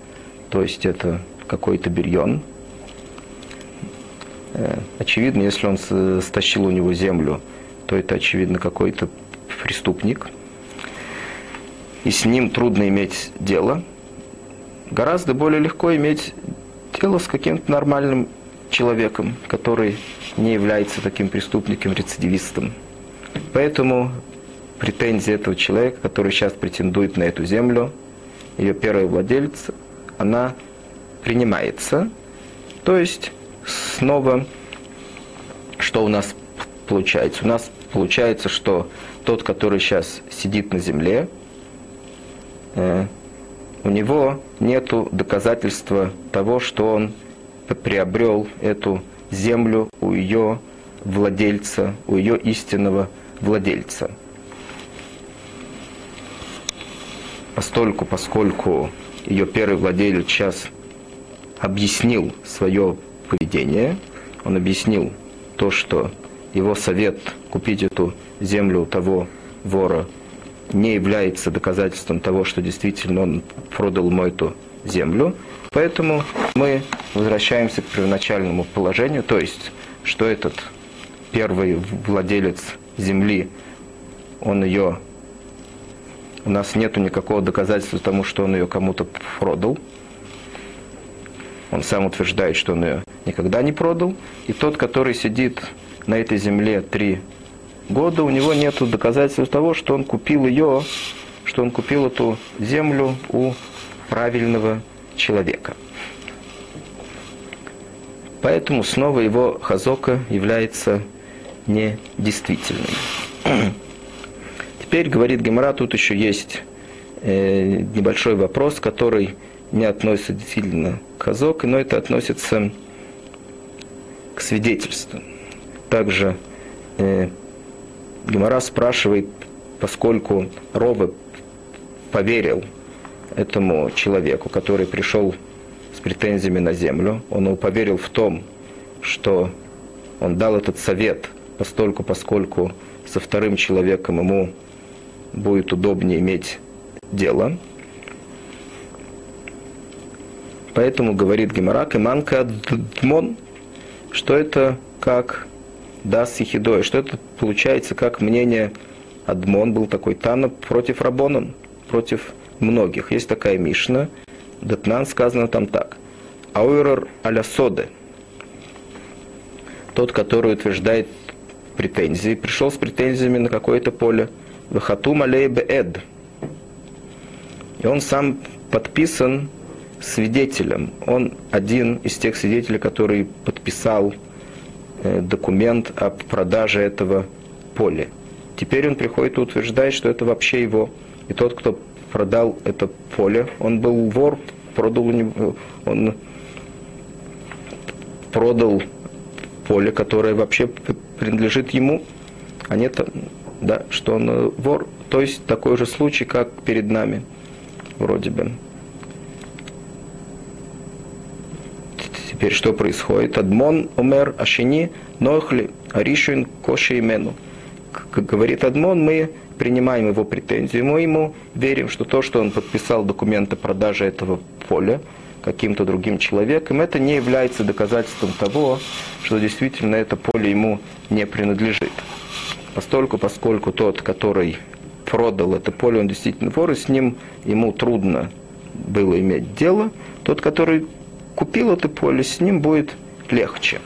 A: то есть это какой-то бирьон, Э, очевидно, если он стащил у него землю, то это, очевидно, какой-то преступник. И с ним трудно иметь дело. Гораздо более легко иметь дело с каким-то нормальным человеком, который не является таким преступником, рецидивистом. Поэтому претензия этого человека, который сейчас претендует на эту землю, ее первый владелец, она принимается. То есть снова, что у нас получается? У нас получается, что тот, который сейчас сидит на земле, у него нет доказательства того, что он приобрел эту землю у ее владельца, у ее истинного владельца. Постольку, поскольку ее первый владелец сейчас объяснил свое поведение. Он объяснил то, что его совет купить эту землю у того вора не является доказательством того, что действительно он продал ему эту землю. Поэтому мы возвращаемся к первоначальному положению, то есть, что этот первый владелец земли, он ее, у нас нет никакого доказательства тому, что он ее кому-то продал. Он сам утверждает, что он ее никогда не продал. И тот, который сидит на этой земле три года, у него нет доказательств того, что он купил ее, что он купил эту землю у правильного человека. Поэтому снова его хазока является недействительным. Теперь, говорит Гемора, тут еще есть э, небольшой вопрос, который не относится действительно к хазоке, но это относится к свидетельству. Также э, Гемора спрашивает, поскольку Рова поверил этому человеку, который пришел с претензиями на землю, он ему поверил в том, что он дал этот совет, постольку, поскольку со вторым человеком ему будет удобнее иметь дело. Поэтому говорит Геморак, иманка дмон, что это как даст Сихидой, что это получается как мнение Адмон был такой Тана против Рабонан, против многих. Есть такая Мишна, Датнан сказано там так. Ауэрор аля соде, тот, который утверждает претензии, пришел с претензиями на какое-то поле. Вахатум алей эд. И он сам подписан свидетелем. Он один из тех свидетелей, который подписал документ о продаже этого поля. Теперь он приходит и утверждает, что это вообще его. И тот, кто продал это поле, он был вор, продал он продал поле, которое вообще принадлежит ему, а нет, да, что он вор. То есть такой же случай, как перед нами, вроде бы. Теперь что происходит? Адмон умер ашини нохли аришин коши имену. Как говорит Адмон, мы принимаем его претензию, мы ему верим, что то, что он подписал документы продажи этого поля каким-то другим человеком, это не является доказательством того, что действительно это поле ему не принадлежит. Постольку, поскольку тот, который продал это поле, он действительно вор, и с ним ему трудно было иметь дело, тот, который купил это поле, с ним будет легче.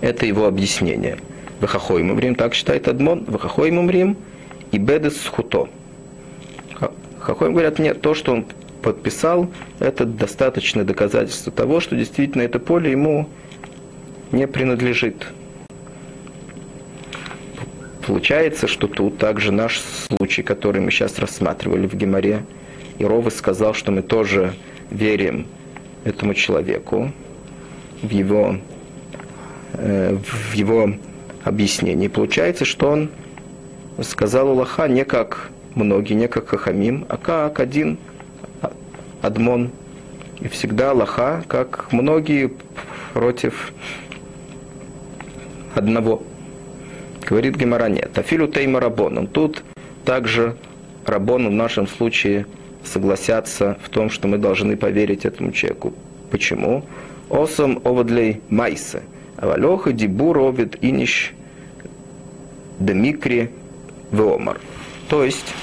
A: Это его объяснение. Вахахойм умрим, так считает Адмон, Вахахойм умрим, и Бедес Хуто. Хахойм говорят, нет, то, что он подписал, это достаточное доказательство того, что действительно это поле ему не принадлежит. Получается, что тут также наш случай, который мы сейчас рассматривали в Геморе, и Ровы сказал, что мы тоже верим этому человеку в его, э, в его объяснении. Получается, что он сказал Аллаха не как многие, не как Хахамим, а как один Адмон. И всегда Аллаха, как многие, против одного. Говорит Гемора, нет. Афилу тейма рабоном. Тут также рабон в нашем случае согласятся в том, что мы должны поверить этому человеку. Почему? Осам овадлей майсе. Авалеха дибур овид иниш демикри веомар. То есть,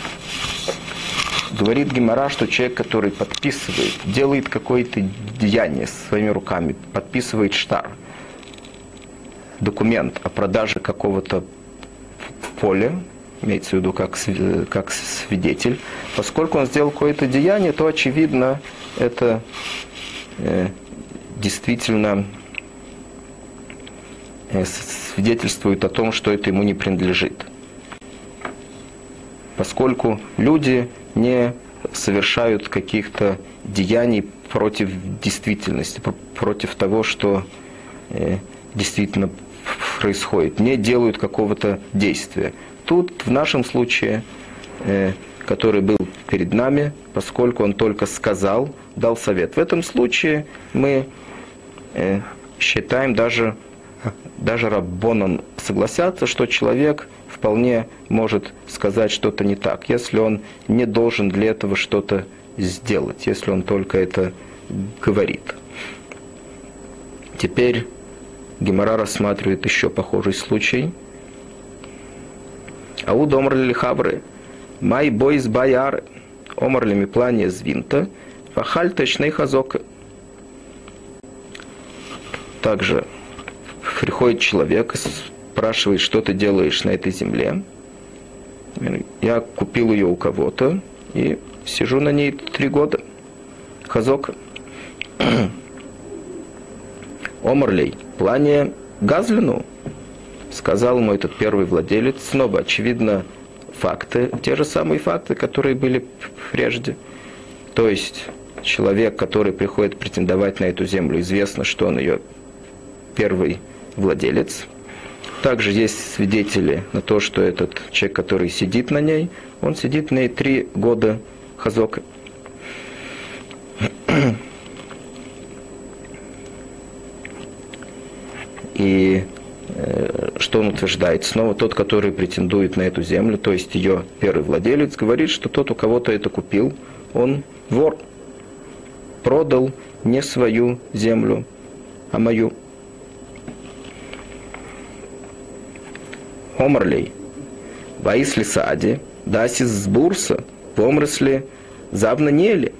A: говорит Гемора, что человек, который подписывает, делает какое-то деяние своими руками, подписывает штар, документ о продаже какого-то поля, имеется в виду как, как свидетель, поскольку он сделал какое-то деяние, то очевидно это э, действительно э, свидетельствует о том, что это ему не принадлежит. Поскольку люди не совершают каких-то деяний против действительности, против того, что э, действительно происходит, не делают какого-то действия. Тут в нашем случае, э, который был перед нами, поскольку он только сказал, дал совет. В этом случае мы э, считаем даже, даже Раббонан согласятся, что человек вполне может сказать что-то не так, если он не должен для этого что-то сделать, если он только это говорит. Теперь Гемора рассматривает еще похожий случай. Ауд омрли хабры, май бойс баяры, омрли миплане звинта, фахаль точный хазока. Также приходит человек спрашивает, что ты делаешь на этой земле. Я купил ее у кого-то и сижу на ней три года. Хазока. Омрлей, плане Газлину, сказал ему этот первый владелец, снова, очевидно, факты, те же самые факты, которые были прежде. То есть человек, который приходит претендовать на эту землю, известно, что он ее первый владелец. Также есть свидетели на то, что этот человек, который сидит на ней, он сидит на ней три года хазока. И что он утверждает? Снова тот, который претендует на эту землю, то есть ее первый владелец, говорит, что тот, у кого-то это купил, он вор. Продал не свою землю, а мою. Омрлей. Ваисли сади, дасис с бурса, помрысли завна нели.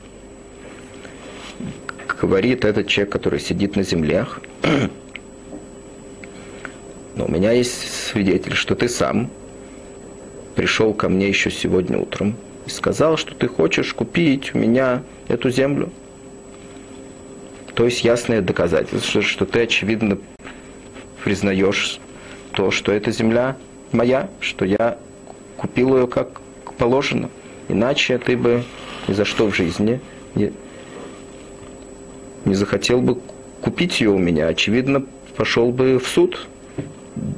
A: Говорит этот человек, который сидит на землях, но у меня есть свидетель, что ты сам пришел ко мне еще сегодня утром и сказал, что ты хочешь купить у меня эту землю. То есть ясное доказательство, что ты, очевидно, признаешь то, что эта земля моя, что я купил ее как положено. Иначе ты бы ни за что в жизни не, не захотел бы купить ее у меня. Очевидно, пошел бы в суд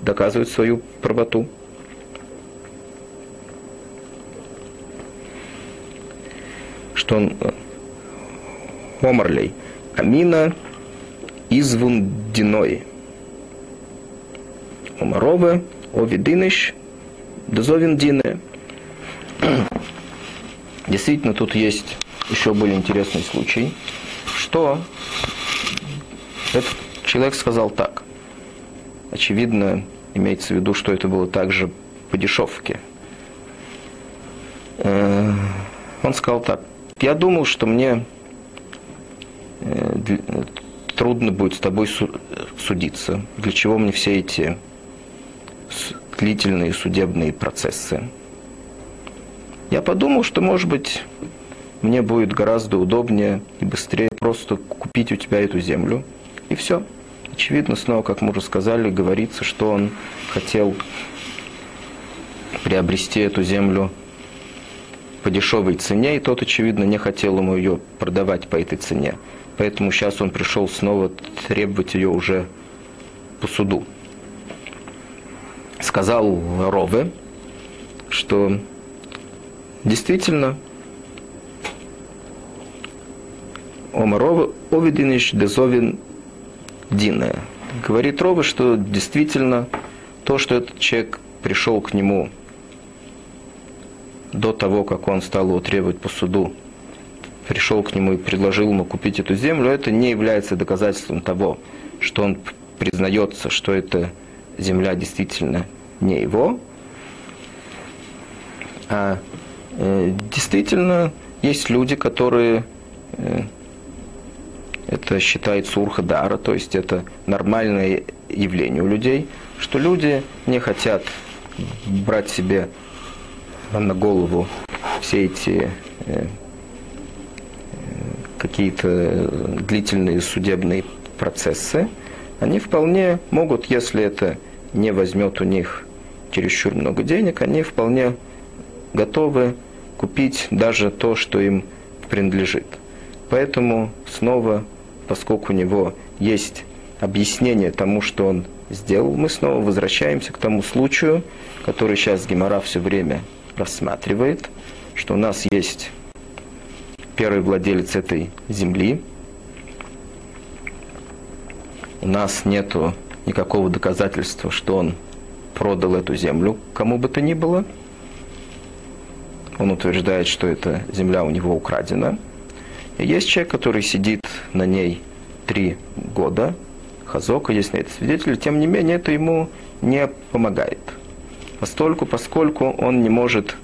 A: доказывает свою правоту. Что он э, Омарлей. Амина извун диной. Омарове, овидыныш, дозовин дины. Действительно, тут есть еще более интересный случай, что этот человек сказал так очевидно, имеется в виду, что это было также по дешевке. Э, он сказал так, я думал, что мне э, трудно будет с тобой судиться. Для чего мне все эти длительные судебные процессы. Я подумал, что, может быть, мне будет гораздо удобнее и быстрее просто купить у тебя эту землю, и все. Очевидно, снова, как мы уже сказали, говорится, что он хотел приобрести эту землю по дешевой цене, и тот, очевидно, не хотел ему ее продавать по этой цене. Поэтому сейчас он пришел снова требовать ее уже по суду. Сказал Рове, что действительно Омарова Овидиниш Дезовин Дина. Говорит Рове, что действительно то, что этот человек пришел к нему до того, как он стал его требовать по суду, пришел к нему и предложил ему купить эту землю, это не является доказательством того, что он признается, что эта земля действительно не его. А э, действительно есть люди, которые э, это считается урхадара, то есть это нормальное явление у людей, что люди не хотят брать себе на голову все эти э, какие-то длительные судебные процессы, они вполне могут, если это не возьмет у них чересчур много денег, они вполне готовы купить даже то, что им принадлежит. Поэтому снова, поскольку у него есть объяснение тому, что он сделал, мы снова возвращаемся к тому случаю, который сейчас Гемора все время рассматривает, что у нас есть первый владелец этой земли, у нас нету никакого доказательства, что он продал эту землю кому бы то ни было. Он утверждает, что эта земля у него украдена. Есть человек, который сидит на ней три года, Хазока, есть на это свидетель, тем не менее это ему не помогает. Постольку, поскольку он не может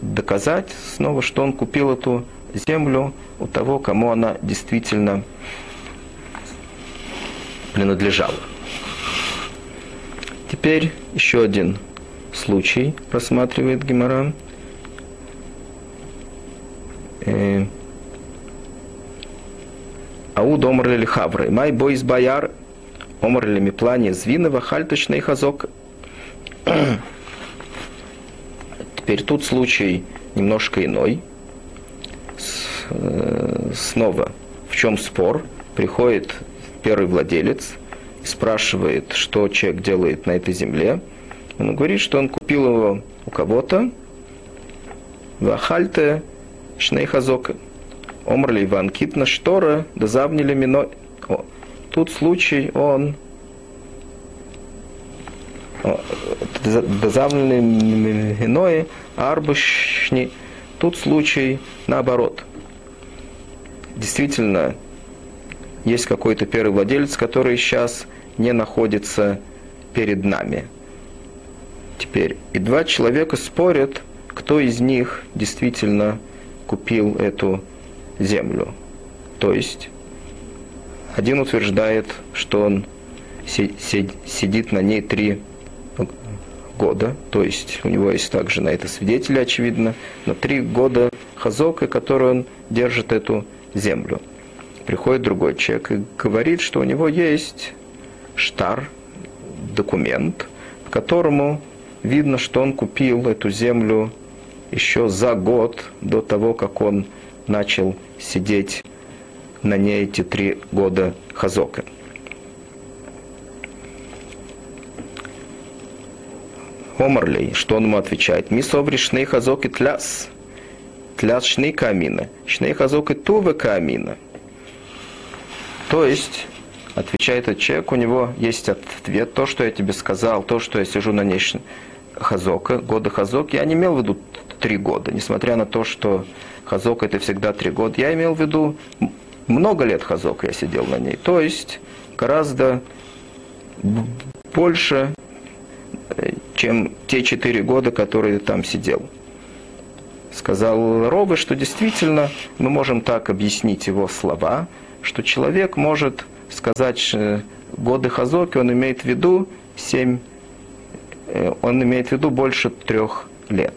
A: доказать снова, что он купил эту землю у того, кому она действительно принадлежала. Теперь еще один случай рассматривает Гемора. Ауд омр ли хавры. Май бойс бояр омр ли миплане звинова хальточный хазок. Теперь тут случай немножко иной. Э, снова, в чем спор? Приходит первый владелец и спрашивает, что человек делает на этой земле. Он говорит, что он купил его у кого-то. Вахальте шнейхазока. Омрли Иван Китна Штора, да завнили мино. О, тут случай, он дозавлены иное, арбушни. Тут случай наоборот. Действительно, есть какой-то первый владелец, который сейчас не находится перед нами. Теперь, и два человека спорят, кто из них действительно купил эту землю. То есть, один утверждает, что он сидит на ней три года, то есть у него есть также на это свидетели, очевидно, на три года хазока, который он держит эту землю. Приходит другой человек и говорит, что у него есть штар, документ, по которому видно, что он купил эту землю еще за год до того, как он начал сидеть на ней эти три года хазока. Омарлей, что он ему отвечает? Ми собри шней хазок и тляс. Тляс шней камина. Шней хазок и тува камина. То есть, отвечает этот человек, у него есть ответ, то, что я тебе сказал, то, что я сижу на ней хазока, года хазок, я не имел в виду три года, несмотря на то, что хазок это всегда три года, я имел в виду много лет хазок я сидел на ней, то есть гораздо больше чем те четыре года, которые там сидел. Сказал Робы, что действительно мы можем так объяснить его слова, что человек может сказать годы Хазоки, он имеет в виду семь Э, он имеет в виду больше трех лет.